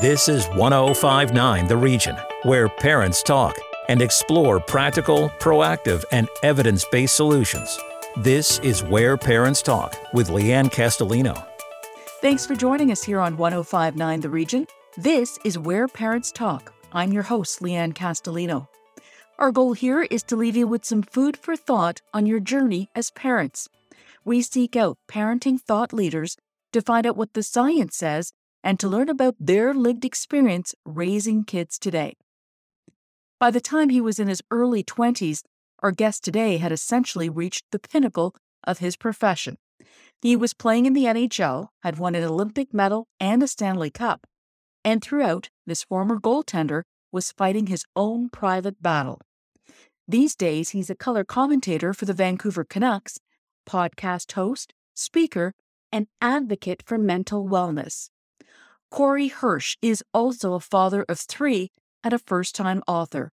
This is 1059 The Region, where parents talk and explore practical, proactive, and evidence based solutions. This is Where Parents Talk with Leanne Castellino. Thanks for joining us here on 1059 The Region. This is Where Parents Talk. I'm your host, Leanne Castellino. Our goal here is to leave you with some food for thought on your journey as parents. We seek out parenting thought leaders to find out what the science says and to learn about their lived experience raising kids today. By the time he was in his early 20s, our guest today had essentially reached the pinnacle of his profession. He was playing in the NHL, had won an Olympic medal and a Stanley Cup, and throughout, this former goaltender was fighting his own private battle. These days, he's a color commentator for the Vancouver Canucks, podcast host, speaker, and advocate for mental wellness. Corey Hirsch is also a father of three and a first time author.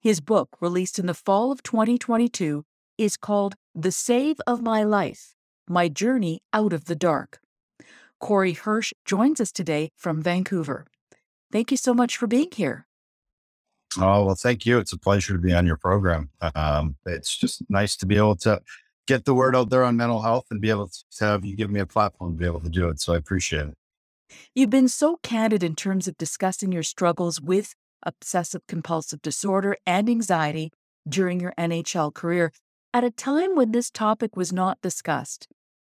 His book, released in the fall of 2022, is called The Save of My Life My Journey Out of the Dark. Corey Hirsch joins us today from Vancouver. Thank you so much for being here. Oh, well, thank you. It's a pleasure to be on your program. Um, it's just nice to be able to get the word out there on mental health and be able to have you give me a platform to be able to do it. So I appreciate it. You've been so candid in terms of discussing your struggles with obsessive compulsive disorder and anxiety during your NHL career at a time when this topic was not discussed.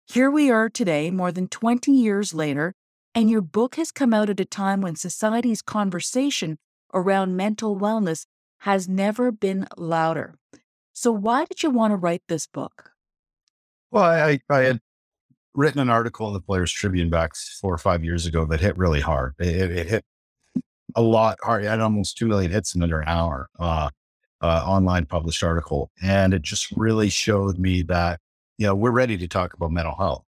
Here we are today, more than 20 years later, and your book has come out at a time when society's conversation around mental wellness has never been louder. So, why did you want to write this book? Well, I, I had written an article in the Players Tribune back four or five years ago that hit really hard. It, it hit a lot hard. It had almost 2 million hits in under an hour, uh, uh, online published article. And it just really showed me that, you know, we're ready to talk about mental health.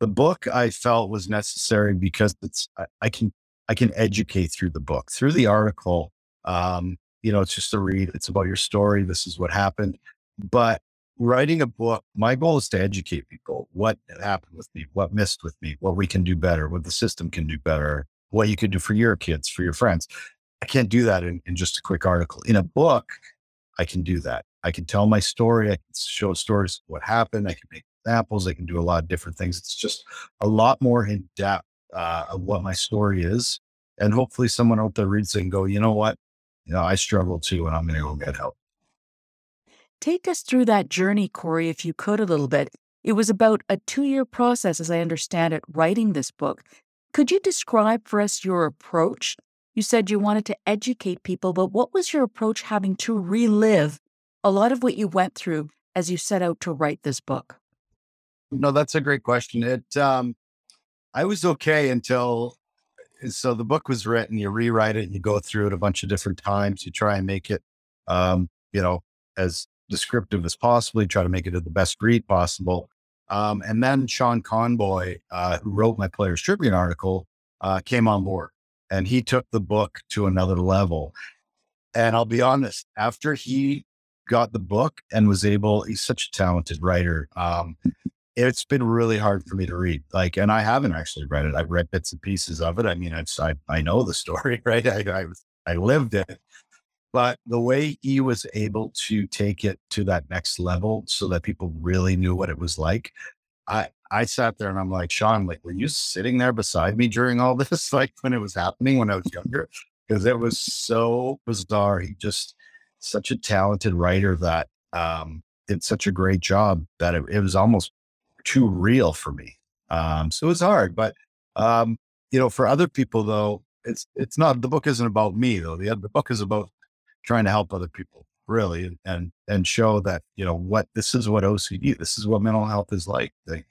The book I felt was necessary because it's, I, I can, I can educate through the book, through the article. Um, you know, it's just a read. It's about your story. This is what happened. But writing a book, my goal is to educate people what happened with me, what missed with me, what we can do better, what the system can do better, what you can do for your kids, for your friends. I can't do that in, in just a quick article. In a book, I can do that. I can tell my story. I can show stories what happened. I can make examples. I can do a lot of different things. It's just a lot more in depth uh, of what my story is. And hopefully someone out there reads it and go, you know what? You know, I struggle too, and I'm going to go get help. Take us through that journey, Corey, if you could a little bit. It was about a two year process, as I understand it, writing this book. Could you describe for us your approach? You said you wanted to educate people, but what was your approach having to relive a lot of what you went through as you set out to write this book? No, that's a great question. It, um, I was okay until, so the book was written, you rewrite it, and you go through it a bunch of different times. You try and make it, um, you know, as descriptive as possible, try to make it the best read possible. Um, and then Sean Conboy, uh, who wrote my Players Tribune article, uh, came on board and he took the book to another level. And I'll be honest, after he got the book and was able, he's such a talented writer. Um, it's been really hard for me to read. Like, and I haven't actually read it. I've read bits and pieces of it. I mean, it's, I, I know the story, right? I, I, I lived it, but the way he was able to take it to that next level so that people really knew what it was like, I, I sat there and I'm like, Sean, like, were you sitting there beside me during all this? Like when it was happening when I was younger? Because it was so bizarre. He just such a talented writer that um, did such a great job that it, it was almost too real for me. Um, so it was hard, but um, you know, for other people though, it's it's not the book isn't about me though. The the book is about trying to help other people really and and show that you know what this is what ocd this is what mental health is like like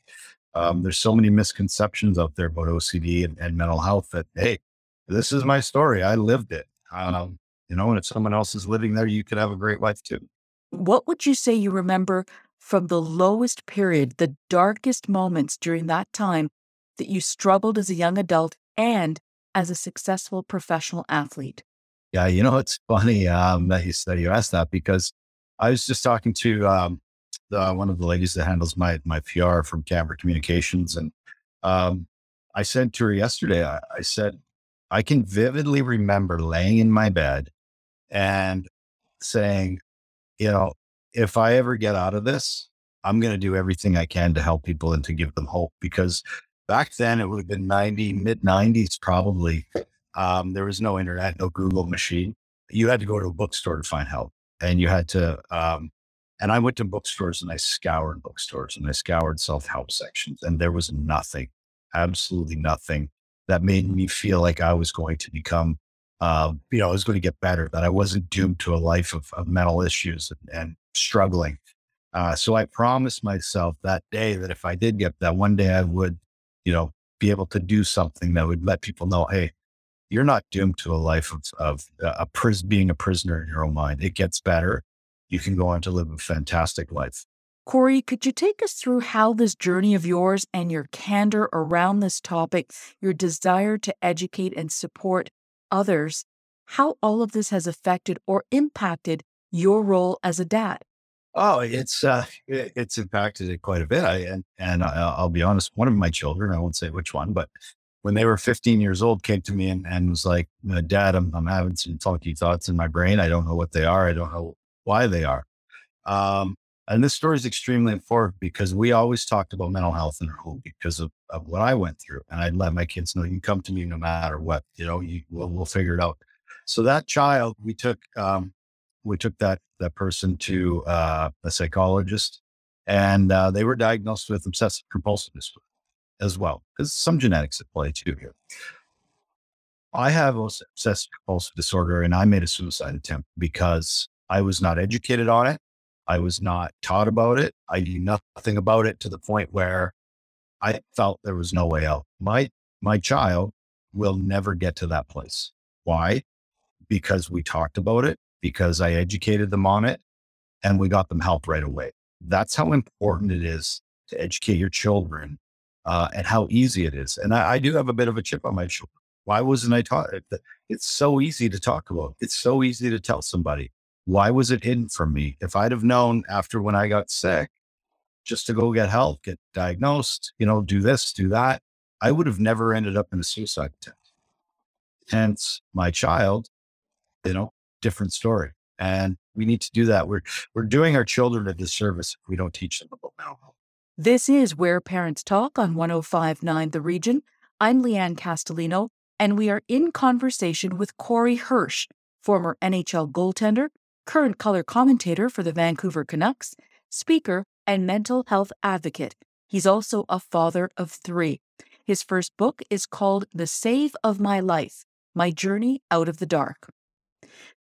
um, there's so many misconceptions out there about ocd and, and, mental health that hey this is my story i lived it um, you know and if someone else is living there you could have a great life too. What would you say you remember from the lowest period the darkest moments during that time that you struggled as a young adult and as a successful professional athlete yeah, you know, it's funny um, that you that you asked that because I was just talking to um, the, one of the ladies that handles my my PR from Canberra Communications, and um, I said to her yesterday, I, I said, I can vividly remember laying in my bed and saying, you know, if I ever get out of this, I'm going to do everything I can to help people and to give them hope because back then it would have been 90, mid 90s probably. Um, there was no internet, no Google machine. You had to go to a bookstore to find help and you had to, um, and I went to bookstores and I scoured bookstores and I scoured self help sections and there was nothing, absolutely nothing that made me feel like I was going to become, uh, you know, I was going to get better, that I wasn't doomed to a life of, of mental issues and, and struggling. Uh, so I promised myself that day that if I did get that one day, I would, you know, be able to do something that would let people know, hey, you're not doomed to a life of, of uh, a pris- being a prisoner in your own mind. It gets better. You can go on to live a fantastic life. Corey, could you take us through how this journey of yours and your candor around this topic, your desire to educate and support others, how all of this has affected or impacted your role as a dad? Oh, it's uh, it's impacted it quite a bit. I, and and I, will be honest, one of my children, I won't say which one, but when they were 15 years old, came to me and, and was like, uh, "Dad, I'm I'm having some funky thoughts in my brain. I don't know what they are. I don't know why they are." Um, and this story is extremely important because we always talked about mental health in our home because of, of what I went through, and I'd let my kids know, "You come to me no matter what. You know, you we'll, we'll figure it out." So that child, we took um, we took that that person to uh, a psychologist, and uh, they were diagnosed with obsessive compulsive disorder as well, because some genetics at play too here. I have obsessive compulsive disorder, and I made a suicide attempt because I was not educated on it. I was not taught about it. I knew nothing about it to the point where I felt there was no way out. My my child will never get to that place. Why? Because we talked about it because I educated them on it and we got them help right away. That's how important it is to educate your children uh, and how easy it is. And I, I, do have a bit of a chip on my shoulder. Why wasn't I taught it? It's so easy to talk about. It's so easy to tell somebody. Why was it hidden from me? If I'd have known after when I got sick, just to go get help, get diagnosed, you know, do this, do that, I would have never ended up in a suicide attempt. Hence, my child, you know, different story. And we need to do that. We're we're doing our children a disservice if we don't teach them about mental health. This is Where Parents Talk on 1059 The Region. I'm Leanne Castellino, and we are in conversation with Corey Hirsch, former NHL goaltender, current color commentator for the Vancouver Canucks, speaker, and mental health advocate. He's also a father of three. His first book is called The Save of My Life My Journey Out of the Dark.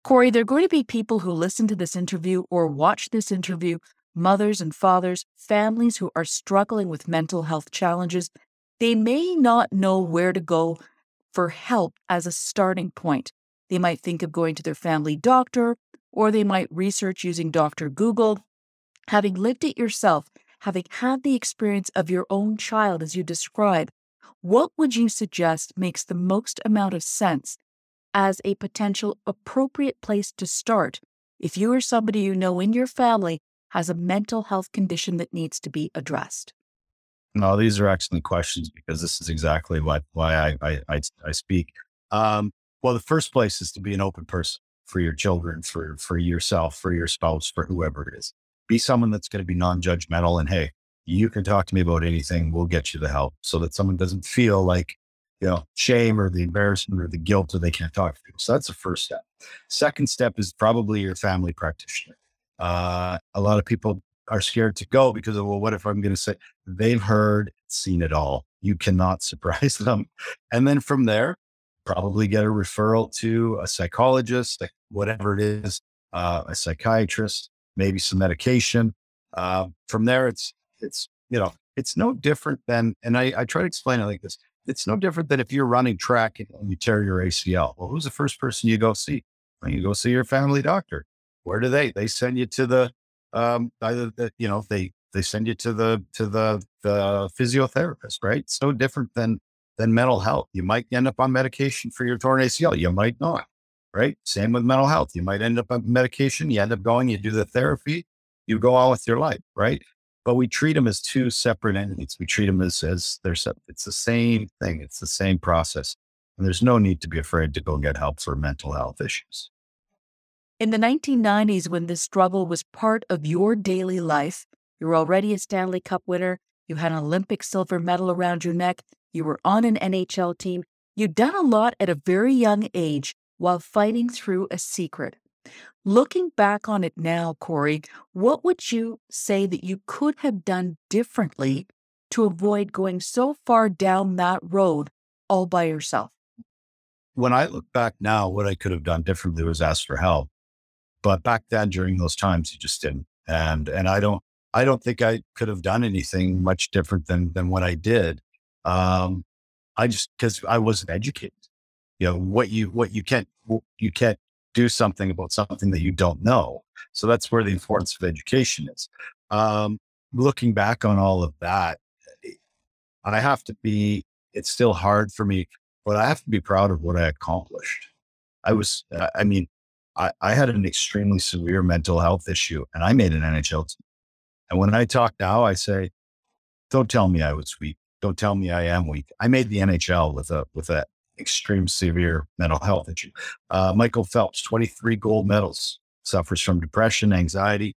Corey, there are going to be people who listen to this interview or watch this interview, mothers and fathers, families who are struggling with mental health challenges. They may not know where to go for help as a starting point. They might think of going to their family doctor, or they might research using Dr. Google. Having lived it yourself, having had the experience of your own child as you describe, what would you suggest makes the most amount of sense as a potential appropriate place to start if you or somebody you know in your family has a mental health condition that needs to be addressed? No, these are excellent questions because this is exactly what why I I, I, speak. Um, well, the first place is to be an open person for your children, for for yourself, for your spouse, for whoever it is. Be someone that's going to be non-judgmental and hey, you can talk to me about anything. We'll get you the help so that someone doesn't feel like you know, shame or the embarrassment or the guilt that they can't talk to people. So that's the first step. Second step is probably your family practitioner. Uh, a lot of people are scared to go because of, well, what if I'm going to say they've heard, seen it all? You cannot surprise them. And then from there, probably get a referral to a psychologist, whatever it is, uh, a psychiatrist, maybe some medication. Uh, from there, it's, it's, you know, it's no different than, and I, I try to explain it like this it's no different than if you're running track and you tear your ACL. Well, who's the first person you go see? When you go see your family doctor. Where do they? They send you to the um either the, you know, they they send you to the to the the physiotherapist, right? It's no different than than mental health. You might end up on medication for your torn ACL. You might not, right? Same with mental health. You might end up on medication. You end up going, you do the therapy, you go on with your life, right? but we treat them as two separate entities. We treat them as, as they're separate. It's the same thing. It's the same process. And there's no need to be afraid to go get help for mental health issues. In the 1990s, when this struggle was part of your daily life, you were already a Stanley Cup winner, you had an Olympic silver medal around your neck, you were on an NHL team, you'd done a lot at a very young age while fighting through a secret. Looking back on it now, Corey, what would you say that you could have done differently to avoid going so far down that road all by yourself? When I look back now, what I could have done differently was ask for help. But back then, during those times, you just didn't. And and I don't I don't think I could have done anything much different than than what I did. Um, I just because I wasn't educated. You know what you what you can't you can't do something about something that you don't know. So that's where the importance of education is. Um, looking back on all of that, I have to be. It's still hard for me, but I have to be proud of what I accomplished. I was. I mean, I, I had an extremely severe mental health issue, and I made an NHL team. And when I talk now, I say, "Don't tell me I was weak. Don't tell me I am weak. I made the NHL with a with a extreme severe mental health issue. Uh, Michael Phelps, 23 gold medals, suffers from depression, anxiety.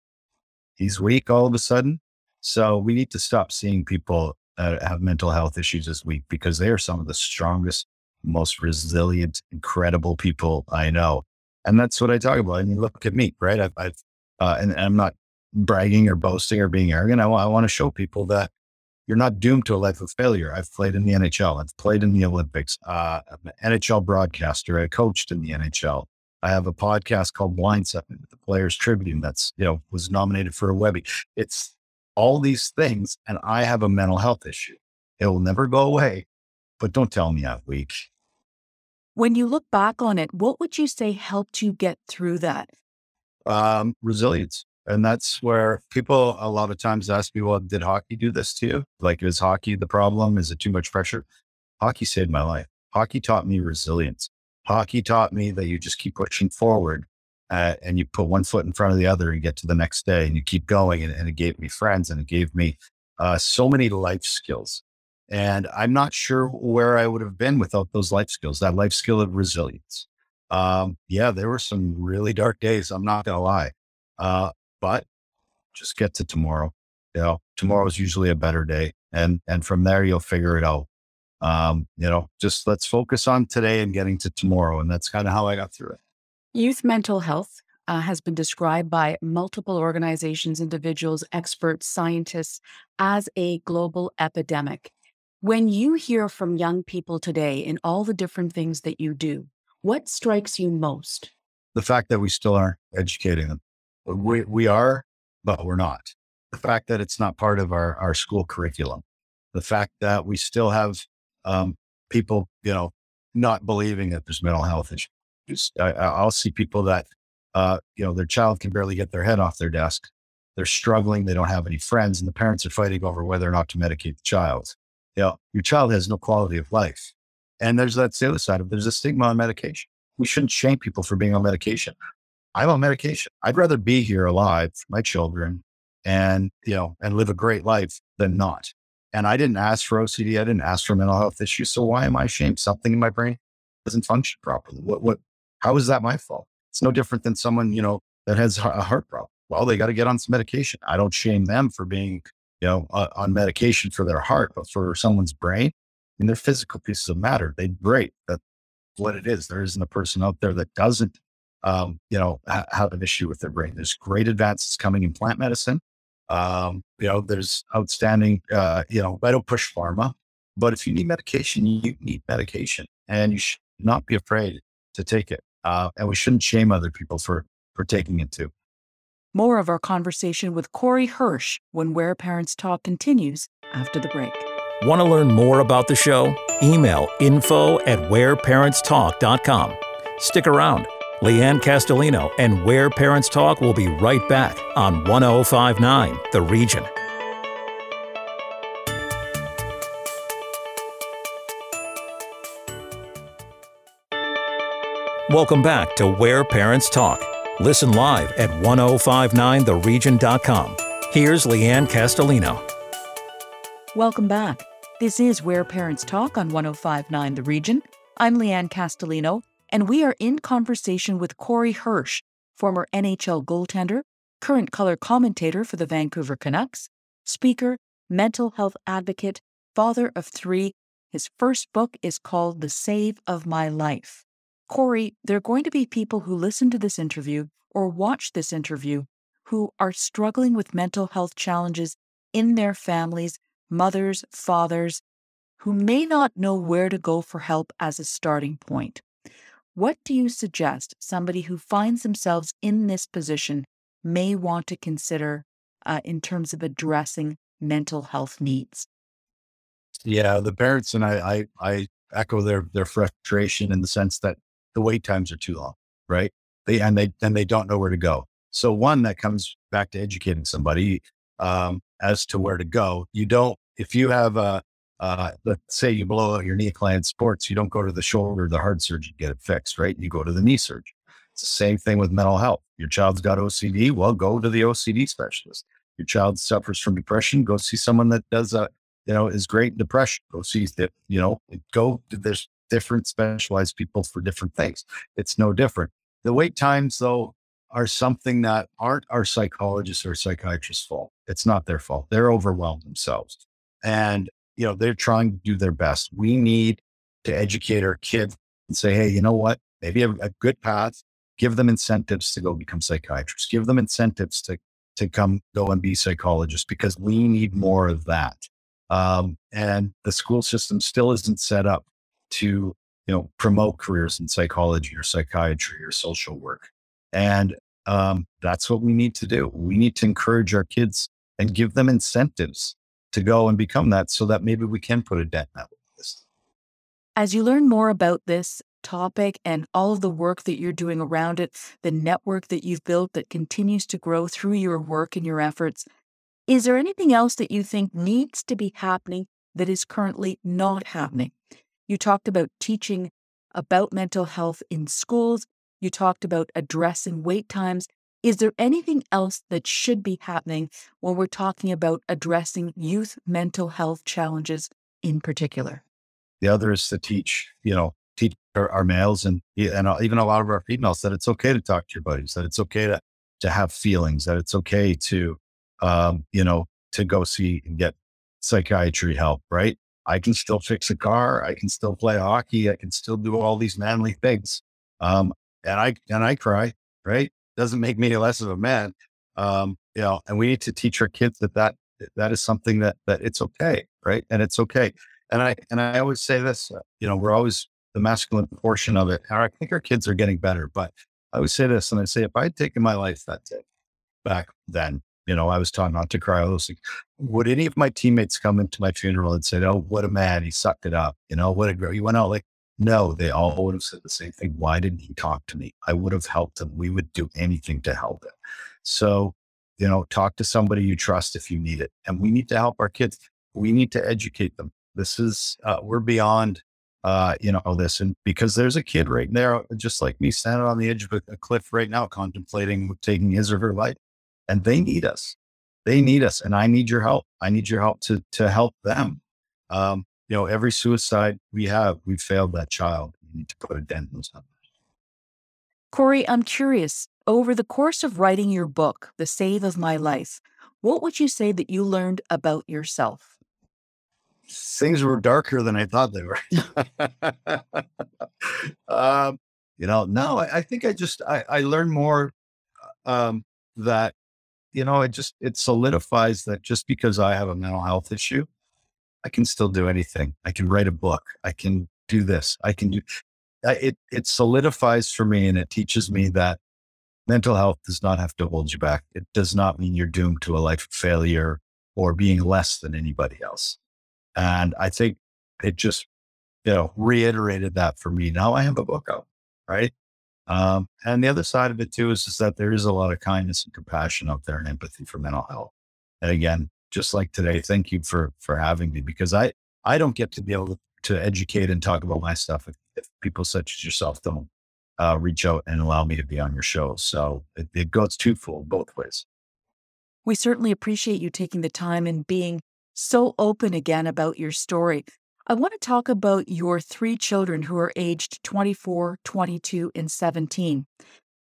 He's weak all of a sudden. So we need to stop seeing people that have mental health issues as weak because they are some of the strongest, most resilient, incredible people I know. And that's what I talk about. I mean, look at me, right? I've, I've uh, and, and, I'm not bragging or boasting or being arrogant. I, I want to show people that you're not doomed to a life of failure. I've played in the NHL. I've played in the Olympics. Uh, I'm an NHL broadcaster. I coached in the NHL. I have a podcast called Blindside, the Players Tribune, that's you know was nominated for a Webby. It's all these things, and I have a mental health issue. It will never go away, but don't tell me I'm weak. When you look back on it, what would you say helped you get through that? Um, resilience. And that's where people a lot of times ask me, well, did hockey do this to you? Like, is hockey the problem? Is it too much pressure? Hockey saved my life. Hockey taught me resilience. Hockey taught me that you just keep pushing forward uh, and you put one foot in front of the other and get to the next day and you keep going. And, and it gave me friends and it gave me uh, so many life skills. And I'm not sure where I would have been without those life skills, that life skill of resilience. Um, yeah, there were some really dark days. I'm not going to lie. Uh, but just get to tomorrow. You know, tomorrow is usually a better day. And, and from there, you'll figure it out. Um, you know, just let's focus on today and getting to tomorrow. And that's kind of how I got through it. Youth mental health uh, has been described by multiple organizations, individuals, experts, scientists as a global epidemic. When you hear from young people today in all the different things that you do, what strikes you most? The fact that we still aren't educating them. We, we are, but we're not. The fact that it's not part of our, our school curriculum. The fact that we still have um, people, you know, not believing that there's mental health issues. I, will see people that, uh, you know, their child can barely get their head off their desk. They're struggling. They don't have any friends, and the parents are fighting over whether or not to medicate the child. You know, your child has no quality of life. And there's that the other side of there's a stigma on medication. We shouldn't shame people for being on medication. I'm on medication. I'd rather be here alive for my children and, you know, and live a great life than not. And I didn't ask for OCD. I didn't ask for mental health issues. So why am I ashamed? Something in my brain doesn't function properly. What, what, how is that my fault? It's no different than someone, you know, that has a heart problem. Well, they got to get on some medication. I don't shame them for being, you know, uh, on medication for their heart, but for someone's brain, I mean, they're physical pieces of matter. They great. That's what it is. There isn't a person out there that doesn't um, you know, ha- have an issue with their brain. There's great advances coming in plant medicine. Um, you know, there's outstanding, uh, you know, I don't push pharma, but if you need medication, you need medication and you should not be afraid to take it. Uh, and we shouldn't shame other people for, for taking it too. More of our conversation with Corey Hirsch when Where Parents Talk continues after the break. Want to learn more about the show? Email info at whereparentstalk.com. Stick around. Leanne Castellino and Where Parents Talk will be right back on 1059 The Region. Welcome back to Where Parents Talk. Listen live at 1059theregion.com. Here's Leanne Castellino. Welcome back. This is Where Parents Talk on 1059 The Region. I'm Leanne Castellino, and we are in conversation with Corey Hirsch, former NHL goaltender, current color commentator for the Vancouver Canucks, speaker, mental health advocate, father of three. His first book is called The Save of My Life. Corey, there are going to be people who listen to this interview or watch this interview who are struggling with mental health challenges in their families, mothers, fathers, who may not know where to go for help as a starting point. What do you suggest somebody who finds themselves in this position may want to consider uh, in terms of addressing mental health needs? Yeah, the parents and I, I, I echo their their frustration in the sense that the wait times are too long, right? They and they and they don't know where to go. So one that comes back to educating somebody um, as to where to go. You don't if you have a uh, let's say you blow out your knee playing sports, you don't go to the shoulder, the heart surgeon get it fixed, right? You go to the knee surgeon. It's the same thing with mental health. Your child's got OCD, well, go to the OCD specialist. Your child suffers from depression, go see someone that does a, you know, is great in depression. Go see that, you know, go. There's different specialized people for different things. It's no different. The wait times, though, are something that aren't our psychologists or psychiatrists' fault. It's not their fault. They're overwhelmed themselves. And you know, they're trying to do their best. We need to educate our kids and say, hey, you know what? Maybe a, a good path. Give them incentives to go become psychiatrists. Give them incentives to to come go and be psychologists because we need more of that. Um, and the school system still isn't set up to you know promote careers in psychology or psychiatry or social work. And um, that's what we need to do. We need to encourage our kids and give them incentives to go and become that so that maybe we can put a dent in that list. As you learn more about this topic and all of the work that you're doing around it, the network that you've built that continues to grow through your work and your efforts, is there anything else that you think needs to be happening that is currently not happening? You talked about teaching about mental health in schools. You talked about addressing wait times. Is there anything else that should be happening when we're talking about addressing youth mental health challenges in particular? The other is to teach, you know, teach our, our males and and even a lot of our females that it's okay to talk to your buddies, that it's okay to to have feelings, that it's okay to, um, you know, to go see and get psychiatry help. Right? I can still fix a car. I can still play hockey. I can still do all these manly things. Um, and I and I cry. Right? doesn't make me less of a man. Um, you know, and we need to teach our kids that that that is something that that it's okay, right? And it's okay. And I and I always say this, uh, you know, we're always the masculine portion of it. And I think our kids are getting better, but I always say this, and I say if I had taken my life that day back then, you know, I was taught not to cry. I was like, Would any of my teammates come into my funeral and say, "Oh, what a man! He sucked it up." You know, what a girl. He went out like no, they all would have said the same thing. Why didn't he talk to me? I would have helped him. We would do anything to help him. So, you know, talk to somebody you trust if you need it. And we need to help our kids. We need to educate them. This is, uh, we're beyond, uh, you know, this. And because there's a kid right there, just like me, standing on the edge of a, a cliff right now, contemplating taking his or her life. And they need us. They need us. And I need your help. I need your help to, to help them. Um, you know, every suicide we have, we failed that child. We need to put a dent in numbers. Corey, I'm curious. Over the course of writing your book, The Save of My Life, what would you say that you learned about yourself? Things were darker than I thought they were. um, you know, no, I, I, think I just I, I learned more um, that you know it just it solidifies that just because I have a mental health issue I can still do anything. I can write a book. I can do this. I can do it. It solidifies for me and it teaches me that mental health does not have to hold you back. It does not mean you're doomed to a life of failure or being less than anybody else. And I think it just, you know, reiterated that for me. Now I have a book out, right? Um, and the other side of it too is, is that there is a lot of kindness and compassion out there and empathy for mental health. And again, just like today. Thank you for for having me because I I don't get to be able to, to educate and talk about my stuff if, if people such as yourself don't uh, reach out and allow me to be on your show. So it, it goes twofold both ways. We certainly appreciate you taking the time and being so open again about your story. I want to talk about your three children who are aged 24, 22, and 17.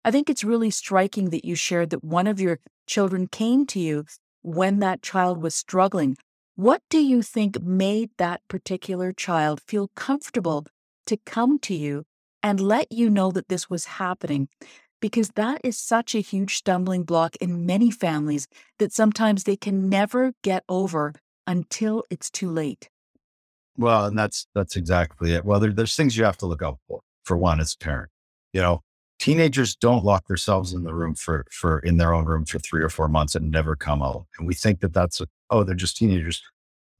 I think it's really striking that you shared that one of your children came to you when that child was struggling. What do you think made that particular child feel comfortable to come to you and let you know that this was happening? Because that is such a huge stumbling block in many families that sometimes they can never get over until it's too late. Well, and that's that's exactly it. Well, there, there's things you have to look out for. For one, as a parent, you know, teenagers don't lock themselves in the room for for in their own room for three or four months and never come out. And we think that that's oh, they're just teenagers.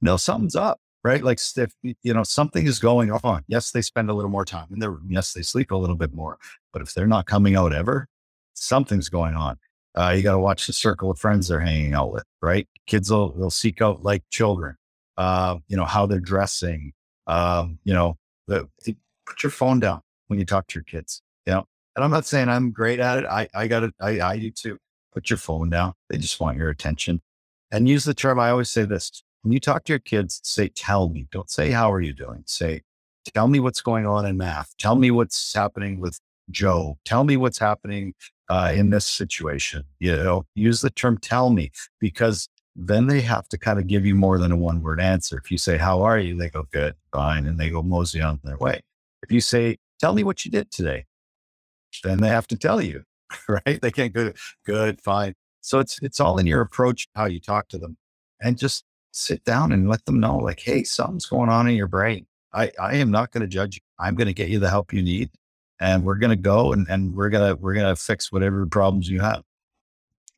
No, something's up, right? Like if you know something is going on. Yes, they spend a little more time in their room. Yes, they sleep a little bit more. But if they're not coming out ever, something's going on. Uh, you got to watch the circle of friends they're hanging out with, right? Kids will, will seek out like children uh, you know, how they're dressing. Um, you know, the, the, put your phone down when you talk to your kids. You know, and I'm not saying I'm great at it. I I got it. I, I do too. Put your phone down. They just want your attention. And use the term. I always say this: when you talk to your kids, say "tell me." Don't say "how are you doing." Say "tell me what's going on in math." Tell me what's happening with Joe. Tell me what's happening uh, in this situation. You know, use the term "tell me" because then they have to kind of give you more than a one word answer. If you say, How are you? They go, Good, fine. And they go mosey on their way. If you say, Tell me what you did today, then they have to tell you, right? They can't go, Good, fine. So it's it's all in your approach, how you talk to them. And just sit down and let them know, like, hey, something's going on in your brain. I, I am not going to judge you. I'm going to get you the help you need. And we're going to go and, and we're going to, we're going to fix whatever problems you have.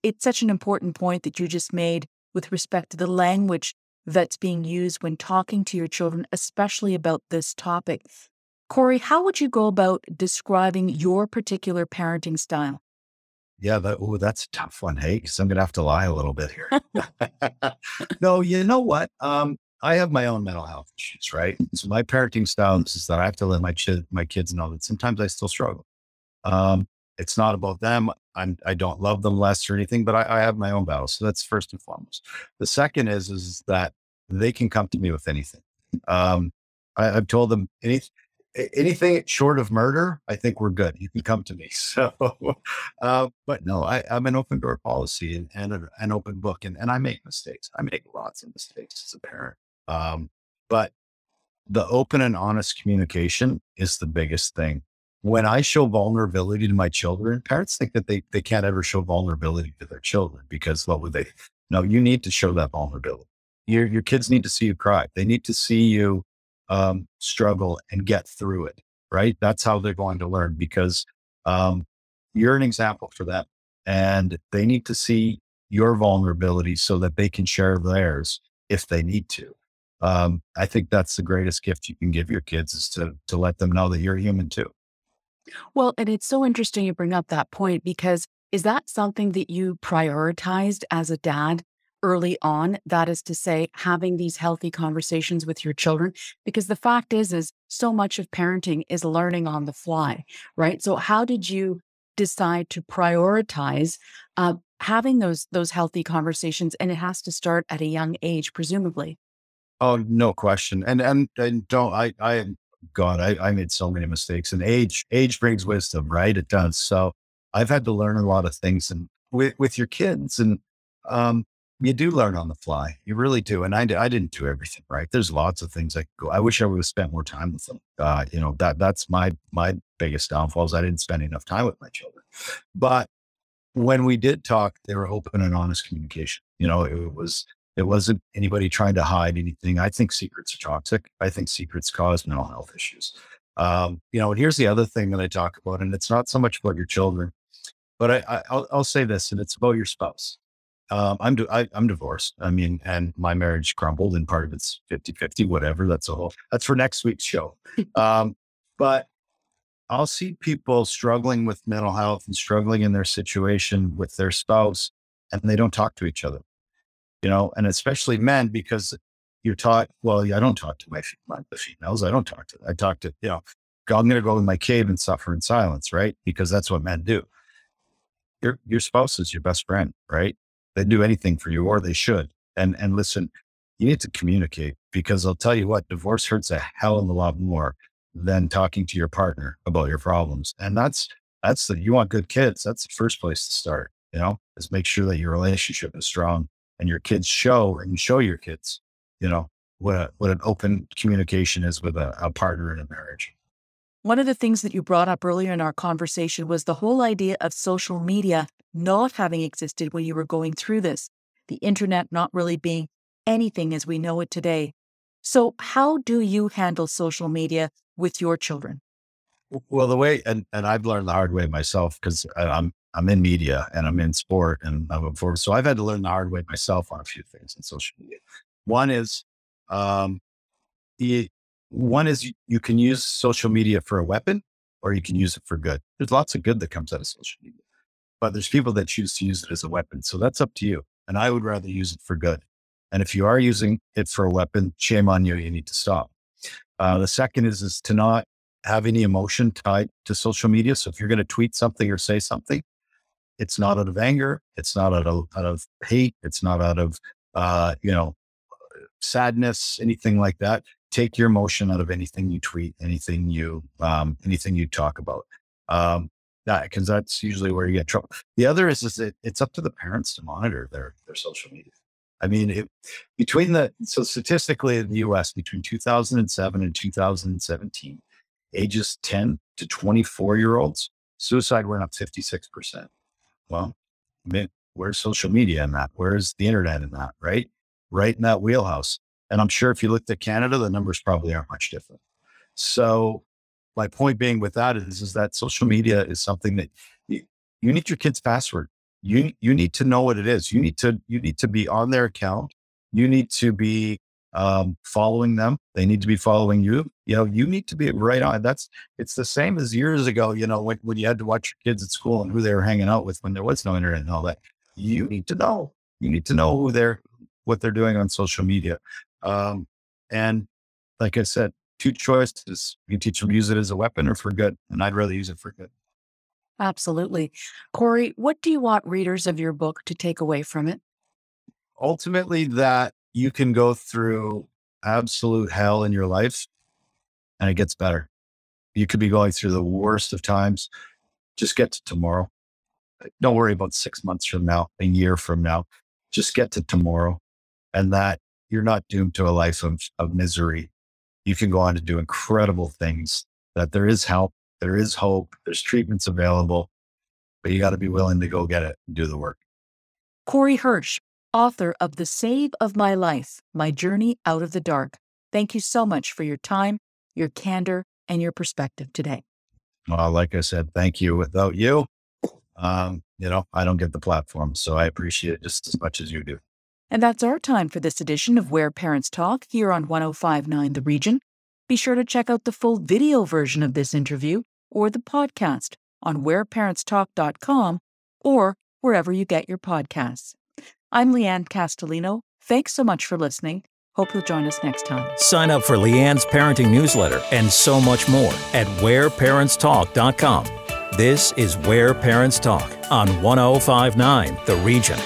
It's such an important point that you just made with respect to the language that's being used when talking to your children, especially about this topic. Corey, how would you go about describing your particular parenting style? Yeah, that, ooh, that's a tough one, hey, because I'm going to have to lie a little bit here. no, you know what? Um, I have my own mental health issues, right? So my parenting style is that I have to let my ch- my kids know that sometimes I still struggle. Um, it's not about them. I'm, I don't love them less or anything, but I, I have my own battles. So that's first and foremost. The second is, is that they can come to me with anything. Um, I, have told them any, anything short of murder, I think we're good. You can come to me. So, uh, but no, I, I'm an open door policy and, and a, an open book, and, and I make mistakes. I make lots of mistakes as a parent. Um, but the open and honest communication is the biggest thing when I show vulnerability to my children, parents think that they, they can't ever show vulnerability to their children because what would they? No, you need to show that vulnerability. Your, your kids need to see you cry. They need to see you um, struggle and get through it, right? That's how they're going to learn because um, you're an example for them. And they need to see your vulnerability so that they can share theirs if they need to. Um, I think that's the greatest gift you can give your kids is to, to let them know that you're human too. Well, and it's so interesting you bring up that point because is that something that you prioritized as a dad early on? That is to say, having these healthy conversations with your children? Because the fact is, is so much of parenting is learning on the fly, right? So how did you decide to prioritize uh, having those those healthy conversations? And it has to start at a young age, presumably. Oh, no question. And and and don't I I God, I, I made so many mistakes and age, age brings wisdom, right? It does. So I've had to learn a lot of things and with, with your kids and, um, you do learn on the fly. You really do. And I, I didn't do everything right. There's lots of things I go. I wish I would have spent more time with them. Uh, you know, that that's my, my biggest downfalls. I didn't spend enough time with my children, but when we did talk, they were open and honest communication. You know, it was, it wasn't anybody trying to hide anything. I think secrets are toxic. I think secrets cause mental health issues. Um, you know, and here's the other thing that I talk about, and it's not so much about your children, but I, I will say this, and it's about your spouse. Um, I'm I, am divorced. I mean, and my marriage crumbled, and part of it's 50 50, whatever. That's a whole, that's for next week's show. Um, but I'll see people struggling with mental health and struggling in their situation with their spouse, and they don't talk to each other you know, and especially men because you're taught, well, I don't talk to my, my the females. I don't talk to, I talk to, you know, I'm going to go in my cave and suffer in silence, right? Because that's what men do. Your, your spouse is your best friend, right? They do anything for you or they should. And, and listen, you need to communicate because I'll tell you what, divorce hurts a hell of a lot more than talking to your partner about your problems. And that's, that's the, you want good kids. That's the first place to start, you know, is make sure that your relationship is strong and your kids show and show your kids, you know, what, a, what an open communication is with a, a partner in a marriage. One of the things that you brought up earlier in our conversation was the whole idea of social media not having existed when you were going through this, the internet not really being anything as we know it today. So, how do you handle social media with your children? Well, the way, and, and I've learned the hard way myself because I'm I'm in media and I'm in sport and I'm forward. So I've had to learn the hard way myself on a few things in social media. One is, um, the, one is you, you can use social media for a weapon or you can use it for good. There's lots of good that comes out of social media, but there's people that choose to use it as a weapon. So that's up to you. And I would rather use it for good. And if you are using it for a weapon, shame on you. You need to stop. Uh, the second is, is to not have any emotion tied to social media. So if you're going to tweet something or say something, it's not out of anger. It's not out of, out of hate. It's not out of, uh, you know, sadness, anything like that. Take your emotion out of anything you tweet, anything you, um, anything you talk about. Um, that because that's usually where you get trouble. The other is, is that it's up to the parents to monitor their, their social media. I mean, it, between the, so statistically in the US, between 2007 and 2017, ages 10 to 24 year olds, suicide went up 56%. Well, where's social media in that? Where's the internet in that? Right? Right in that wheelhouse. And I'm sure if you looked at Canada, the numbers probably aren't much different. So my point being with that is, is that social media is something that you, you need your kid's password you you need to know what it is. You need to you need to be on their account. You need to be um, following them. They need to be following you. You know, you need to be right on. That's it's the same as years ago. You know, when, when you had to watch your kids at school and who they were hanging out with when there was no internet and all that. You need to know. You need to know who they're what they're doing on social media. Um, and like I said, two choices. You teach them use it as a weapon or for good, and I'd rather use it for good. Absolutely. Corey, what do you want readers of your book to take away from it? Ultimately, that you can go through absolute hell in your life and it gets better. You could be going through the worst of times. Just get to tomorrow. Uh, don't worry about six months from now, a year from now. Just get to tomorrow and that you're not doomed to a life of, of misery. You can go on to do incredible things, that there is help there is hope. There's treatments available, but you got to be willing to go get it and do the work. Corey Hirsch, author of The Save of My Life My Journey Out of the Dark. Thank you so much for your time, your candor, and your perspective today. Well, like I said, thank you. Without you, um, you know, I don't get the platform. So I appreciate it just as much as you do. And that's our time for this edition of Where Parents Talk here on 1059 The Region. Be sure to check out the full video version of this interview or the podcast on whereparentstalk.com or wherever you get your podcasts. I'm Leanne Castellino. Thanks so much for listening. Hope you'll join us next time. Sign up for Leanne's parenting newsletter and so much more at whereparentstalk.com. This is Where Parents Talk on 1059 The Region.